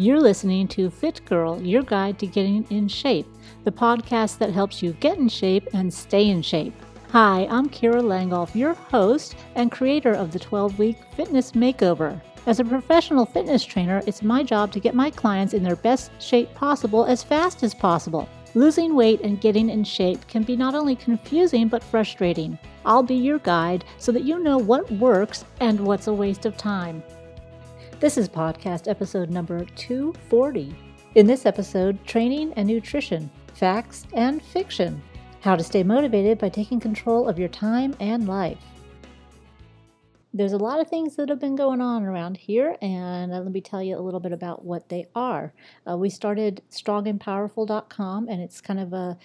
You're listening to Fit Girl, your guide to getting in shape, the podcast that helps you get in shape and stay in shape. Hi, I'm Kira Langolf, your host and creator of the 12 week fitness makeover. As a professional fitness trainer, it's my job to get my clients in their best shape possible as fast as possible. Losing weight and getting in shape can be not only confusing but frustrating. I'll be your guide so that you know what works and what's a waste of time. This is podcast episode number 240. In this episode, training and nutrition, facts and fiction, how to stay motivated by taking control of your time and life. There's a lot of things that have been going on around here, and let me tell you a little bit about what they are. Uh, we started strongandpowerful.com, and it's kind of a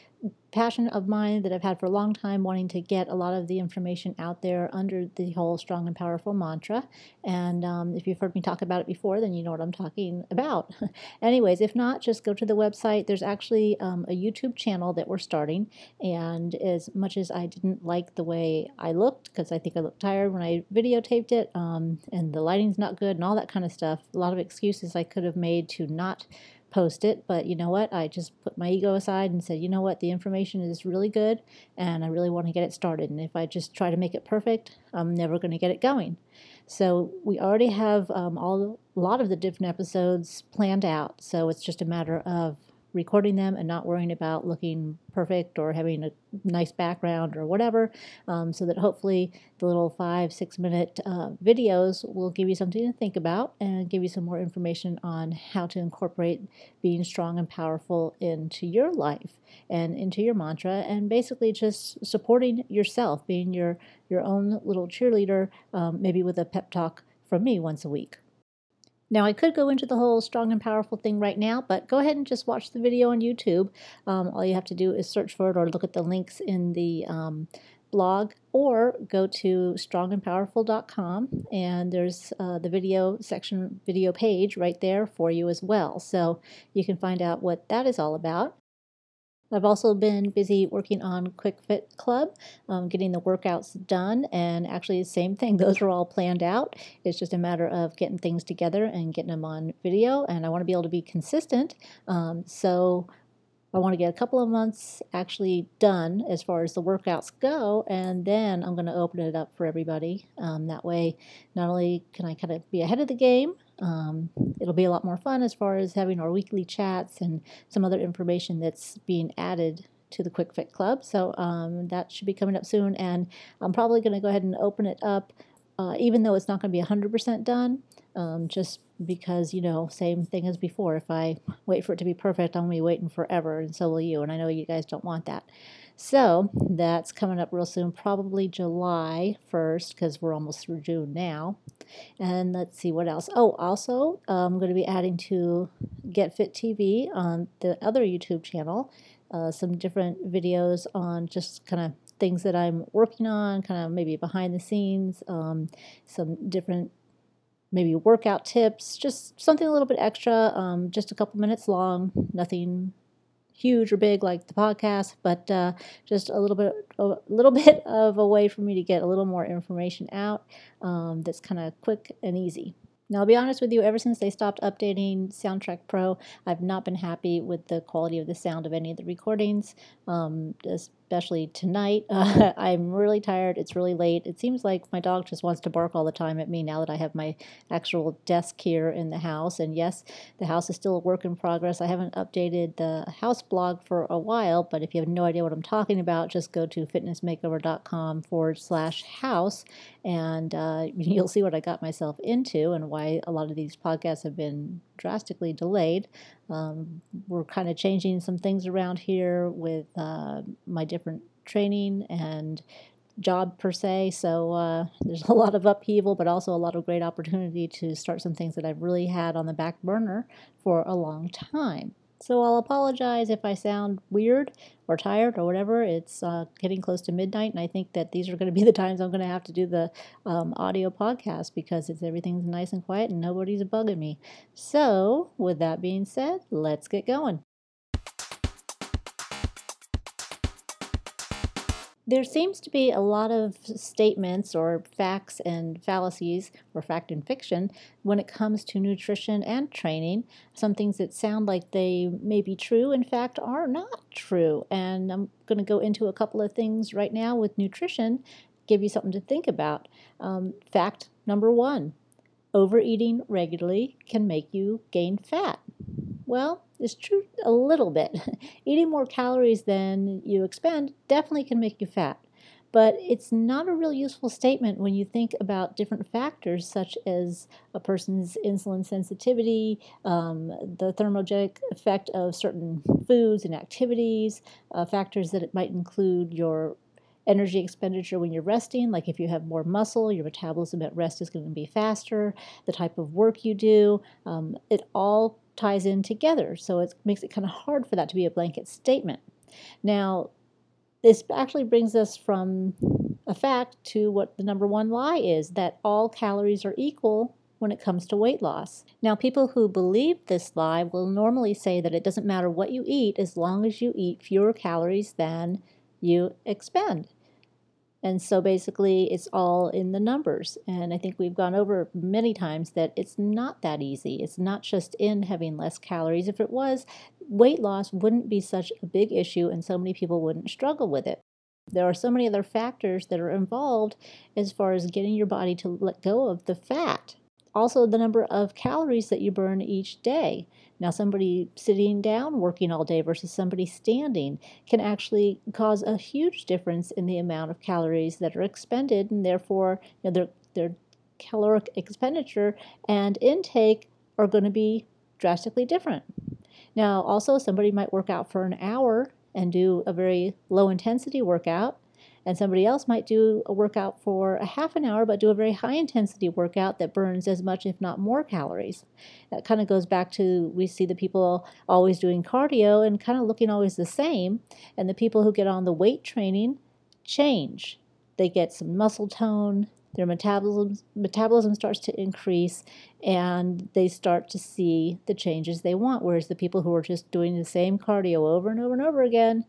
passion of mine that I've had for a long time, wanting to get a lot of the information out there under the whole strong and powerful mantra. And um, if you've heard me talk about it before, then you know what I'm talking about. Anyways, if not, just go to the website. There's actually um, a YouTube channel that we're starting. And as much as I didn't like the way I looked, because I think I looked tired when I videotaped it, um, and the lighting's not good and all that kind of stuff, a lot of excuses I could have made to not post it, but you know what? I just put my ego aside and said, you know what? The information is really good and I really want to get it started. And if I just try to make it perfect, I'm never going to get it going. So we already have um, all a lot of the different episodes planned out. So it's just a matter of recording them and not worrying about looking perfect or having a nice background or whatever, um, so that hopefully the little five, six minute uh, videos will give you something to think about and give you some more information on how to incorporate being strong and powerful into your life and into your mantra and basically just supporting yourself, being your, your own little cheerleader, um, maybe with a pep talk from me once a week. Now, I could go into the whole strong and powerful thing right now, but go ahead and just watch the video on YouTube. Um, all you have to do is search for it or look at the links in the um, blog or go to strongandpowerful.com and there's uh, the video section, video page right there for you as well. So you can find out what that is all about. I've also been busy working on Quick Fit Club, um, getting the workouts done, and actually, the same thing, those are all planned out. It's just a matter of getting things together and getting them on video, and I want to be able to be consistent. Um, so, I want to get a couple of months actually done as far as the workouts go, and then I'm going to open it up for everybody. Um, that way, not only can I kind of be ahead of the game, um, it'll be a lot more fun as far as having our weekly chats and some other information that's being added to the Quick Fit Club. So um, that should be coming up soon, and I'm probably going to go ahead and open it up, uh, even though it's not going to be 100% done, um, just because, you know, same thing as before. If I wait for it to be perfect, I'm going to be waiting forever, and so will you. And I know you guys don't want that. So that's coming up real soon, probably July 1st, because we're almost through June now. And let's see what else. Oh, also, I'm going to be adding to Get Fit TV on the other YouTube channel uh, some different videos on just kind of things that I'm working on, kind of maybe behind the scenes, um, some different maybe workout tips, just something a little bit extra, um, just a couple minutes long, nothing huge or big like the podcast, but uh, just a little bit, a little bit of a way for me to get a little more information out um, that's kind of quick and easy. Now, I'll be honest with you, ever since they stopped updating Soundtrack Pro, I've not been happy with the quality of the sound of any of the recordings. Um, especially tonight. Uh, I'm really tired. It's really late. It seems like my dog just wants to bark all the time at me now that I have my actual desk here in the house. And yes, the house is still a work in progress. I haven't updated the house blog for a while, but if you have no idea what I'm talking about, just go to fitnessmakeover.com forward slash house and uh, you'll see what I got myself into and why a lot of these podcasts have been drastically delayed. Um, we're kind of changing some things around here with uh, my different training and job per se. So uh, there's a lot of upheaval, but also a lot of great opportunity to start some things that I've really had on the back burner for a long time. So I'll apologize if I sound weird or tired or whatever. It's uh, getting close to midnight, and I think that these are going to be the times I'm going to have to do the um, audio podcast because it's everything's nice and quiet and nobody's bugging me. So, with that being said, let's get going. There seems to be a lot of statements or facts and fallacies, or fact and fiction, when it comes to nutrition and training. Some things that sound like they may be true, in fact, are not true. And I'm going to go into a couple of things right now with nutrition, give you something to think about. Um, fact number one overeating regularly can make you gain fat. Well, it's true a little bit. Eating more calories than you expend definitely can make you fat. But it's not a real useful statement when you think about different factors such as a person's insulin sensitivity, um, the thermogenic effect of certain foods and activities, uh, factors that it might include your energy expenditure when you're resting, like if you have more muscle, your metabolism at rest is going to be faster, the type of work you do, um, it all ties in together. So it makes it kind of hard for that to be a blanket statement. Now, this actually brings us from a fact to what the number one lie is that all calories are equal when it comes to weight loss. Now, people who believe this lie will normally say that it doesn't matter what you eat as long as you eat fewer calories than you expend. And so basically, it's all in the numbers. And I think we've gone over many times that it's not that easy. It's not just in having less calories. If it was, weight loss wouldn't be such a big issue and so many people wouldn't struggle with it. There are so many other factors that are involved as far as getting your body to let go of the fat. Also, the number of calories that you burn each day. Now, somebody sitting down working all day versus somebody standing can actually cause a huge difference in the amount of calories that are expended, and therefore, you know, their, their caloric expenditure and intake are going to be drastically different. Now, also, somebody might work out for an hour and do a very low intensity workout and somebody else might do a workout for a half an hour, but do a very high intensity workout that burns as much, if not more, calories. That kind of goes back to we see the people always doing cardio and kind of looking always the same. And the people who get on the weight training change. They get some muscle tone, their metabolism metabolism starts to increase and they start to see the changes they want whereas the people who are just doing the same cardio over and over and over again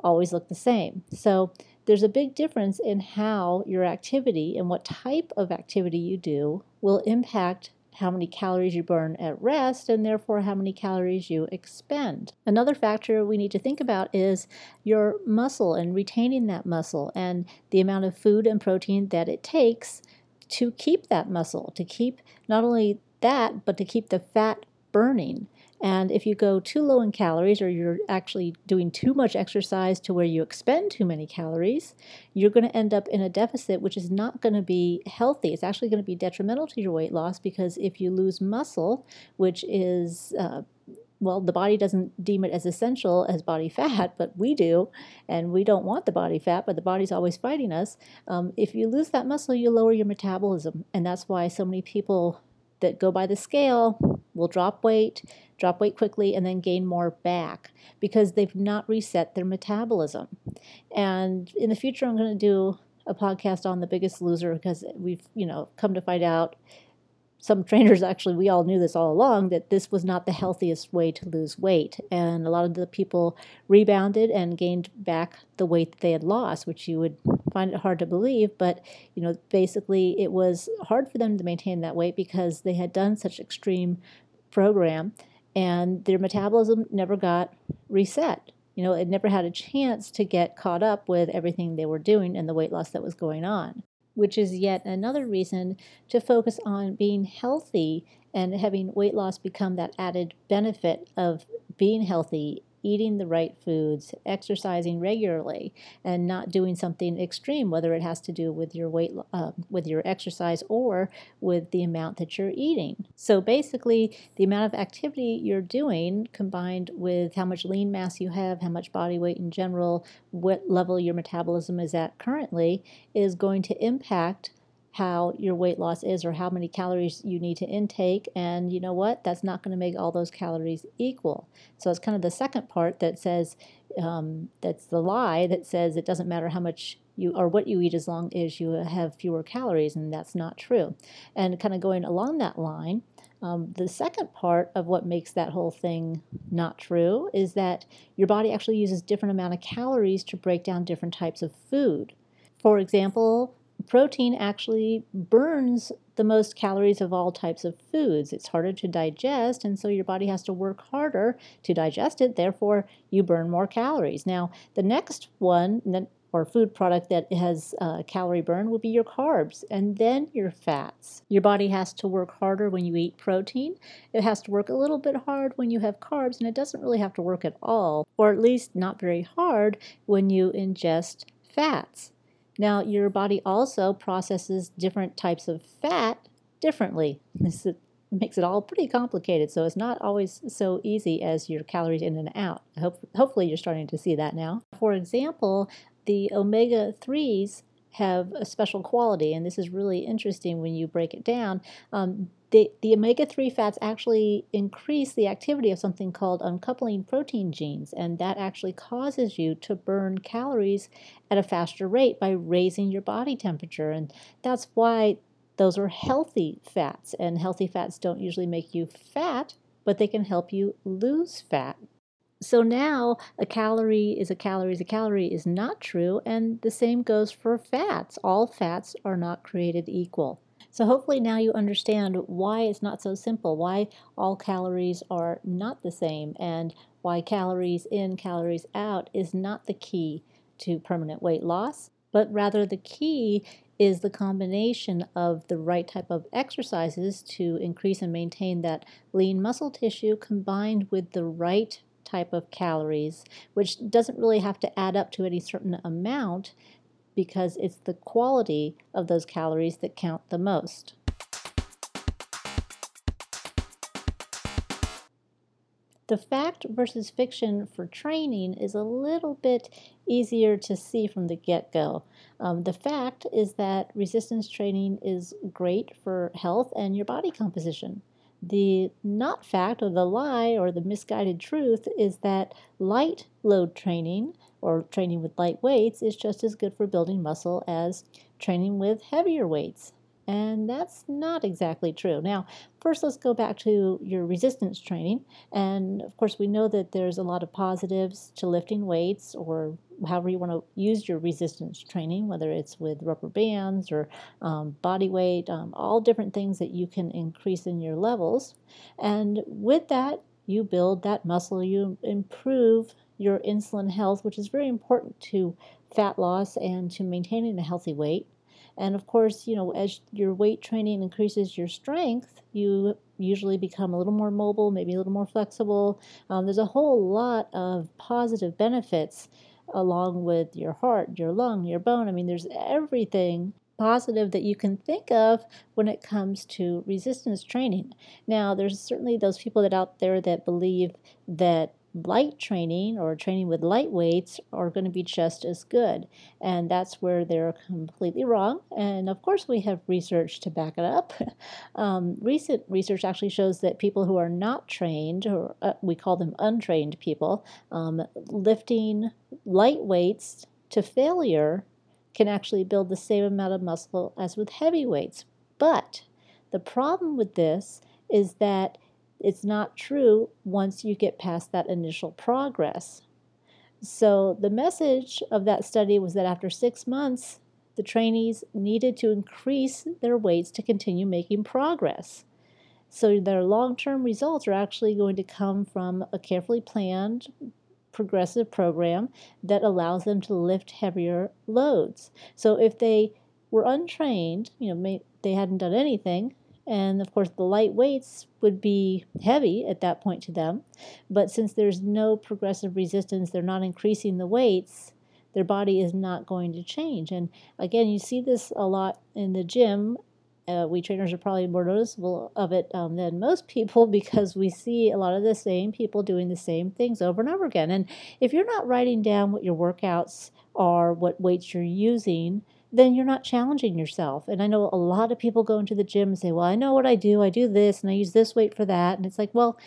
always look the same so there's a big difference in how your activity and what type of activity you do will impact how many calories you burn at rest and therefore how many calories you expend. Another factor we need to think about is your muscle and retaining that muscle and the amount of food and protein that it takes to keep that muscle, to keep not only that, but to keep the fat burning. And if you go too low in calories or you're actually doing too much exercise to where you expend too many calories, you're going to end up in a deficit, which is not going to be healthy. It's actually going to be detrimental to your weight loss because if you lose muscle, which is uh, well, the body doesn't deem it as essential as body fat, but we do, and we don't want the body fat, but the body's always fighting us. Um, if you lose that muscle, you lower your metabolism, and that's why so many people that go by the scale will drop weight, drop weight quickly, and then gain more back because they've not reset their metabolism. And in the future, I'm going to do a podcast on the biggest loser because we've, you know, come to find out some trainers actually we all knew this all along that this was not the healthiest way to lose weight and a lot of the people rebounded and gained back the weight that they had lost which you would find it hard to believe but you know basically it was hard for them to maintain that weight because they had done such extreme program and their metabolism never got reset. You know it never had a chance to get caught up with everything they were doing and the weight loss that was going on which is yet another reason to focus on being healthy and having weight loss become that added benefit of being healthy eating the right foods, exercising regularly, and not doing something extreme, whether it has to do with your weight, uh, with your exercise, or with the amount that you're eating. So basically, the amount of activity you're doing combined with how much lean mass you have, how much body weight in general, what level your metabolism is at currently, is going to impact how your weight loss is or how many calories you need to intake. And you know what? That's not going to make all those calories equal. So it's kind of the second part that says um, that's the lie that says it doesn't matter how much you or what you eat as long as you have fewer calories, and that's not true. And kind of going along that line, Um, the second part of what makes that whole thing not true is that your body actually uses different amount of calories to break down different types of food. For example, protein actually burns the most calories of all types of foods. It's harder to digest, and so your body has to work harder to digest it. Therefore, you burn more calories. Now, the next one, or food product that has uh, calorie burn will be your carbs and then your fats. Your body has to work harder when you eat protein. It has to work a little bit hard when you have carbs, and it doesn't really have to work at all, or at least not very hard when you ingest fats. Now, your body also processes different types of fat differently. This makes it all pretty complicated, so it's not always so easy as your calories in and out. Hope, hopefully, you're starting to see that now. For example, the omega 3s have a special quality, and this is really interesting when you break it down. Um, the, the omega 3 fats actually increase the activity of something called uncoupling protein genes, and that actually causes you to burn calories at a faster rate by raising your body temperature. And that's why those are healthy fats, and healthy fats don't usually make you fat, but they can help you lose fat. So now a calorie is a calorie is a calorie is not true, and the same goes for fats. All fats are not created equal. So hopefully now you understand why it's not so simple, why all calories are not the same, and why calories in, calories out is not the key to permanent weight loss, but rather the key is the combination of the right type of exercises to increase and maintain that lean muscle tissue combined with the right type of calories, which doesn't really have to add up to any certain amount because it's the quality of those calories that count the most. The fact versus fiction for training is a little bit easier to see from the get go. Um, the fact is that resistance training is great for health and your body composition. The not fact or the lie or the misguided truth is that light load training or training with light weights is just as good for building muscle as training with heavier weights. And that's not exactly true. Now, first, let's go back to your resistance training. And of course, we know that there's a lot of positives to lifting weights or however you want to use your resistance training, whether it's with rubber bands or um, body weight, um, all different things that you can increase in your levels. And with that, you build that muscle, you improve your insulin health, which is very important to fat loss and to maintaining a healthy weight. And of course, you know, as your weight training increases your strength, you usually become a little more mobile, maybe a little more flexible. Um, there's a whole lot of positive benefits along with your heart, your lung, your bone. I mean, there's everything positive that you can think of when it comes to resistance training. Now, there's certainly those people that out there that believe that light training or training with light weights are going to be just as good. And that's where they're completely wrong. And of course, we have research to back it up. Um, recent research actually shows that people who are not trained, or uh, we call them untrained people, um, lifting light weights to failure can actually build the same amount of muscle as with heavy weights. But the problem with this is that it's not true once you get past that initial progress. So, the message of that study was that after six months, the trainees needed to increase their weights to continue making progress. So, their long term results are actually going to come from a carefully planned, progressive program that allows them to lift heavier loads. So, if they were untrained, you know, may, they hadn't done anything, and of course, the light weights would be heavy at that point to them. But since there's no progressive resistance, they're not increasing the weights, their body is not going to change. And again, you see this a lot in the gym. Uh, we trainers are probably more noticeable of it um, than most people because we see a lot of the same people doing the same things over and over again. And if you're not writing down what your workouts are, what weights you're using, then you're not challenging yourself. And I know a lot of people go into the gym and say, Well, I know what I do. I do this and I use this weight for that. And it's like, Well,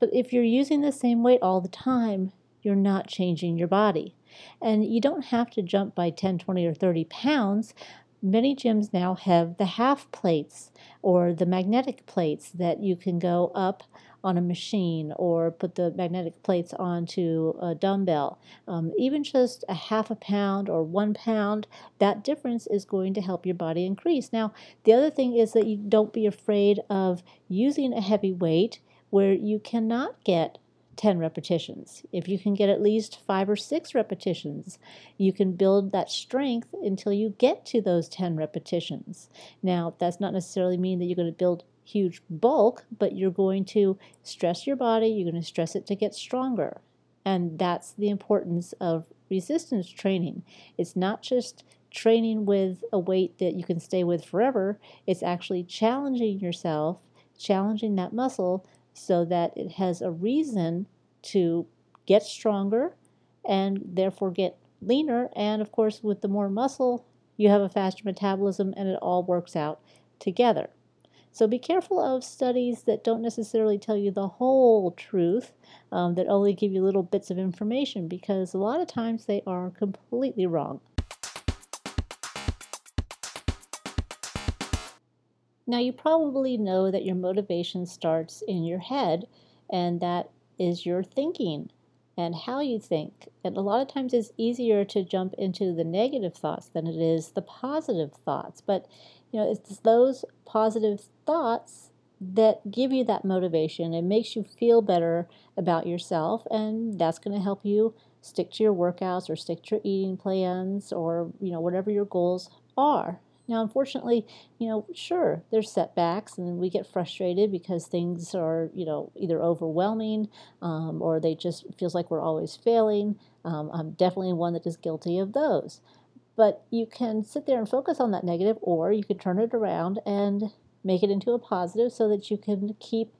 but if you're using the same weight all the time, you're not changing your body. And you don't have to jump by 10, 20, or 30 pounds, many gyms now have the half plates or the magnetic plates that you can go up on a machine or put the magnetic plates onto a dumbbell. Um, even just a half a pound or one pound, that difference is going to help your body increase. Now, the other thing is that you don't be afraid of using a heavy weight where you cannot get 10 repetitions. If you can get at least five or six repetitions, you can build that strength until you get to those 10 repetitions. Now, that's not necessarily mean that you're going to build huge bulk, but you're going to stress your body, you're going to stress it to get stronger. And that's the importance of resistance training. It's not just training with a weight that you can stay with forever, it's actually challenging yourself, challenging that muscle so that it has a reason to get stronger and therefore get leaner. And of course, with the more muscle, you have a faster metabolism and it all works out together. So be careful of studies that don't necessarily tell you the whole truth, um, that only give you little bits of information, because a lot of times they are completely wrong. Now, you probably know that your motivation starts in your head, and that is your thinking and how you think. And a lot of times it's easier to jump into the negative thoughts than it is the positive thoughts. But you know, it's those positive thoughts that give you that motivation. It makes you feel better about yourself, and that's going to help you stick to your workouts or stick to your eating plans or you know whatever your goals are. Now, unfortunately, you know, sure, there's setbacks and we get frustrated because things are, you know, either overwhelming um, or they just feels like we're always failing. Um, I'm definitely one that is guilty of those. But you can sit there and focus on that negative, or you can turn it around and make it into a positive so that you can keep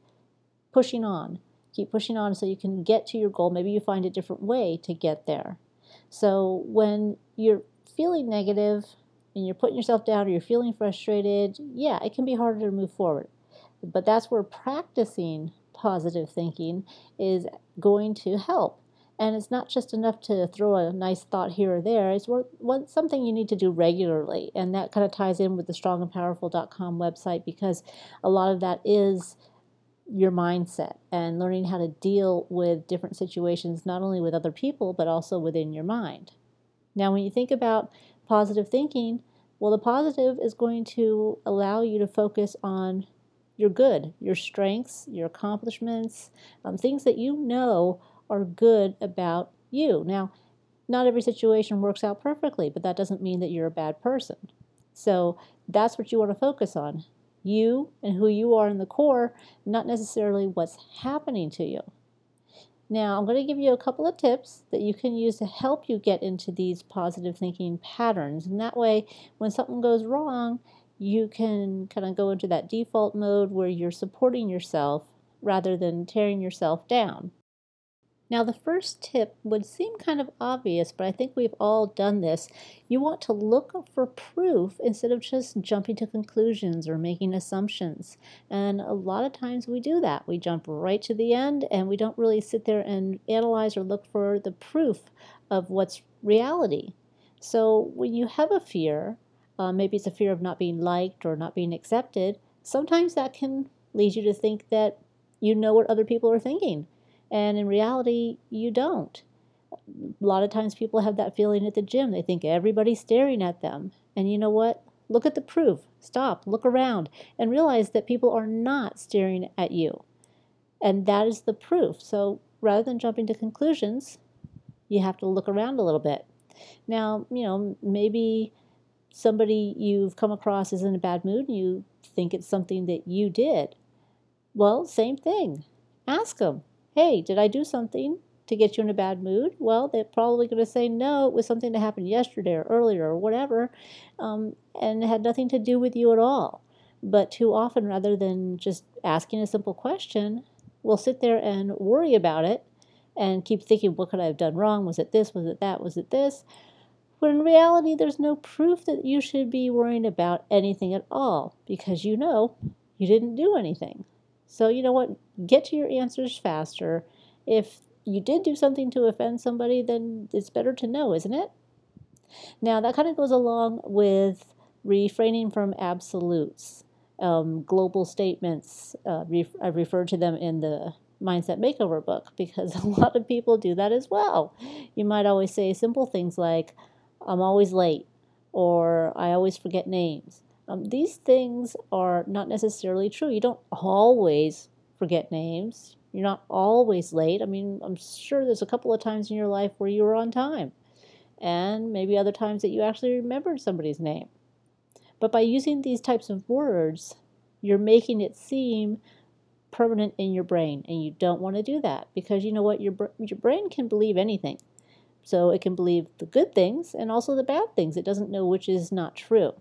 pushing on. Keep pushing on so you can get to your goal. Maybe you find a different way to get there. So when you're feeling negative and you're putting yourself down or you're feeling frustrated, yeah, it can be harder to move forward. But that's where practicing positive thinking is going to help. And it's not just enough to throw a nice thought here or there. It's something you need to do regularly. And that kind of ties in with the strongandpowerful.com website because a lot of that is your mindset and learning how to deal with different situations, not only with other people, but also within your mind. Now, when you think about positive thinking, well, the positive is going to allow you to focus on your good, your strengths, your accomplishments, um, things that you know are good about you. Now, not every situation works out perfectly, but that doesn't mean that you're a bad person. So that's what you want to focus on you and who you are in the core, not necessarily what's happening to you. Now, I'm going to give you a couple of tips that you can use to help you get into these positive thinking patterns. And that way, when something goes wrong, you can kind of go into that default mode where you're supporting yourself rather than tearing yourself down. Now, the first tip would seem kind of obvious, but I think we've all done this. You want to look for proof instead of just jumping to conclusions or making assumptions. And a lot of times we do that. We jump right to the end and we don't really sit there and analyze or look for the proof of what's reality. So when you have a fear, uh, maybe it's a fear of not being liked or not being accepted, sometimes that can lead you to think that you know what other people are thinking and in reality, you don't. A lot of times people have that feeling at the gym. They think everybody's staring at them. And you know what? Look at the proof. Stop, look around, and realize that people are not staring at you. And that is the proof. So rather than jumping to conclusions, you have to look around a little bit. Now, you know, maybe somebody you've come across is in a bad mood and you think it's something that you did. Well, same thing. Ask them, hey, did I do something to get you in a bad mood? Well, they're probably going to say, no, it was something that happened yesterday or earlier or whatever, um, and had nothing to do with you at all. But too often, rather than just asking a simple question, we'll sit there and worry about it and keep thinking, what could I have done wrong? Was it this? Was it that? Was it this? When in reality, there's no proof that you should be worrying about anything at all because you know you didn't do anything. So, you know what? Get to your answers faster. If you did do something to offend somebody, then it's better to know, isn't it? Now, that kind of goes along with refraining from absolutes, um, global statements. Uh, ref- I refer to them in the Mindset Makeover book because a lot of people do that as well. You might always say simple things like, I'm always late, or I always forget names. Um, these things are not necessarily true. You don't always forget names. You're not always late. I mean, I'm sure there's a couple of times in your life where you were on time, and maybe other times that you actually remembered somebody's name. But by using these types of words, you're making it seem permanent in your brain, and you don't want to do that because you know what? Your, your brain can believe anything. So it can believe the good things and also the bad things. It doesn't know which is not true.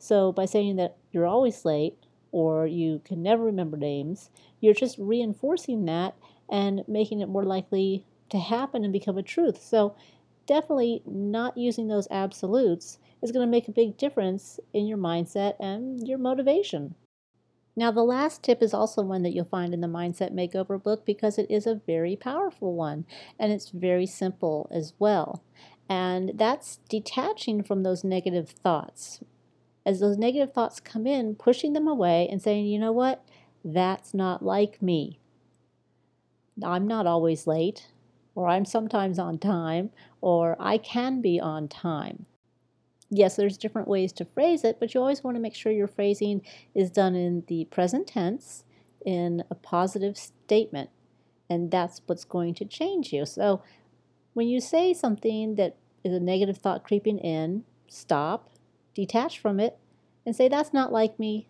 So by saying that you're always late or you can never remember names, you're just reinforcing that and making it more likely to happen and become a truth. So definitely not using those absolutes is going to make a big difference in your mindset and your motivation. Now, the last tip is also one that you'll find in the Mindset Makeover book because it is a very powerful one and it's very simple as well. And that's detaching from those negative thoughts. As those negative thoughts come in, pushing them away and saying, you know what? That's not like me. I'm not always late, or I'm sometimes on time, or I can be on time yes, there's different ways to phrase it, but you always want to make sure your phrasing is done in the present tense in a positive statement. And that's what's going to change you. So when you say something that is a negative thought creeping in, stop, detach from it, and say, That's not like me.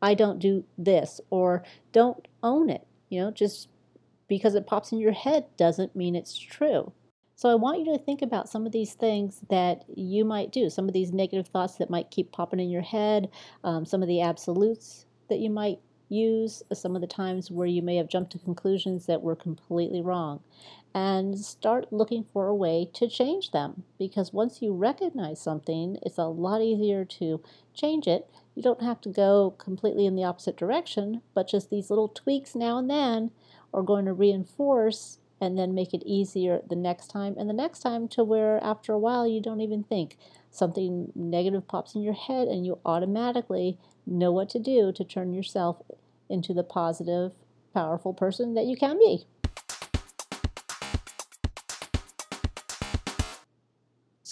I don't do this. Or don't own it. You know, just because it pops in your head doesn't mean it's true. So I want you to think about some of these things that you might do, some of these negative thoughts that might keep popping in your head, um, some of the absolutes that you might use, uh, some of the times where you may have jumped to conclusions that were completely wrong. And start looking for a way to change them because once you recognize something, it's a lot easier to change it. You don't have to go completely in the opposite direction, but just these little tweaks now and then are going to reinforce and then make it easier the next time and the next time to where after a while you don't even think something negative pops in your head and you automatically know what to do to turn yourself into the positive, powerful person that you can be.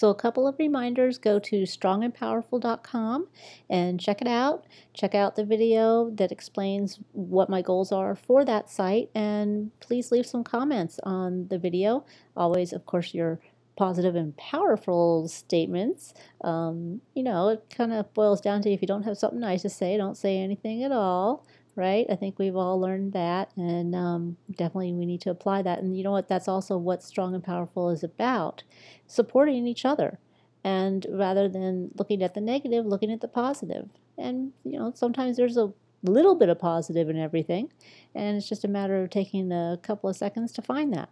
So, a couple of reminders go to strongandpowerful.com and check it out. Check out the video that explains what my goals are for that site, and please leave some comments on the video. Always, of course, your positive and powerful statements. Um, you know, it kind of boils down to if you don't have something nice to say, don't say anything at all right? I think we've all learned that, and um, definitely we need to apply that. And you know what? That's also what Strong and Powerful is about supporting each other. And rather than looking at the negative, looking at the positive. And, you know, sometimes there's a little bit of positive in everything, and it's just a matter of taking a couple of seconds to find that.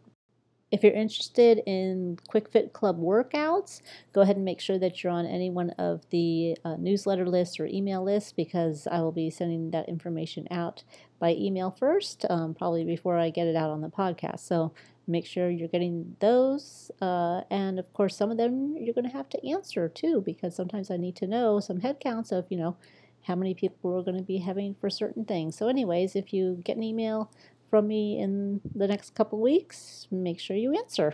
If you're interested in Quick Fit Club workouts, go ahead and make sure that you're on any one of the uh, newsletter lists or email lists because I will be sending that information out by email first, um, probably before I get it out on the podcast. So make sure you're getting those. Uh, and of course, some of them you're going to have to answer too because sometimes I need to know some head counts of, you know, how many people we're going to be having for certain things. So, anyways, if you get an email from me in the next couple weeks, make sure you answer.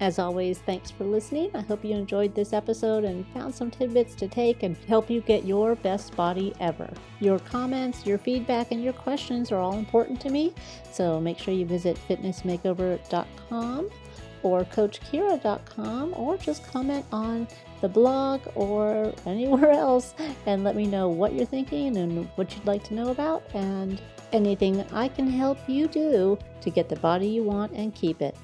As always, thanks for listening. I hope you enjoyed this episode and found some tidbits to take and help you get your best body ever. Your comments, your feedback, and your questions are all important to me, so make sure you visit fitnessmakeover.com or coachkira.com or just comment on the blog or anywhere else and let me know what you're thinking and what you'd like to know about and anything I can help you do to get the body you want and keep it.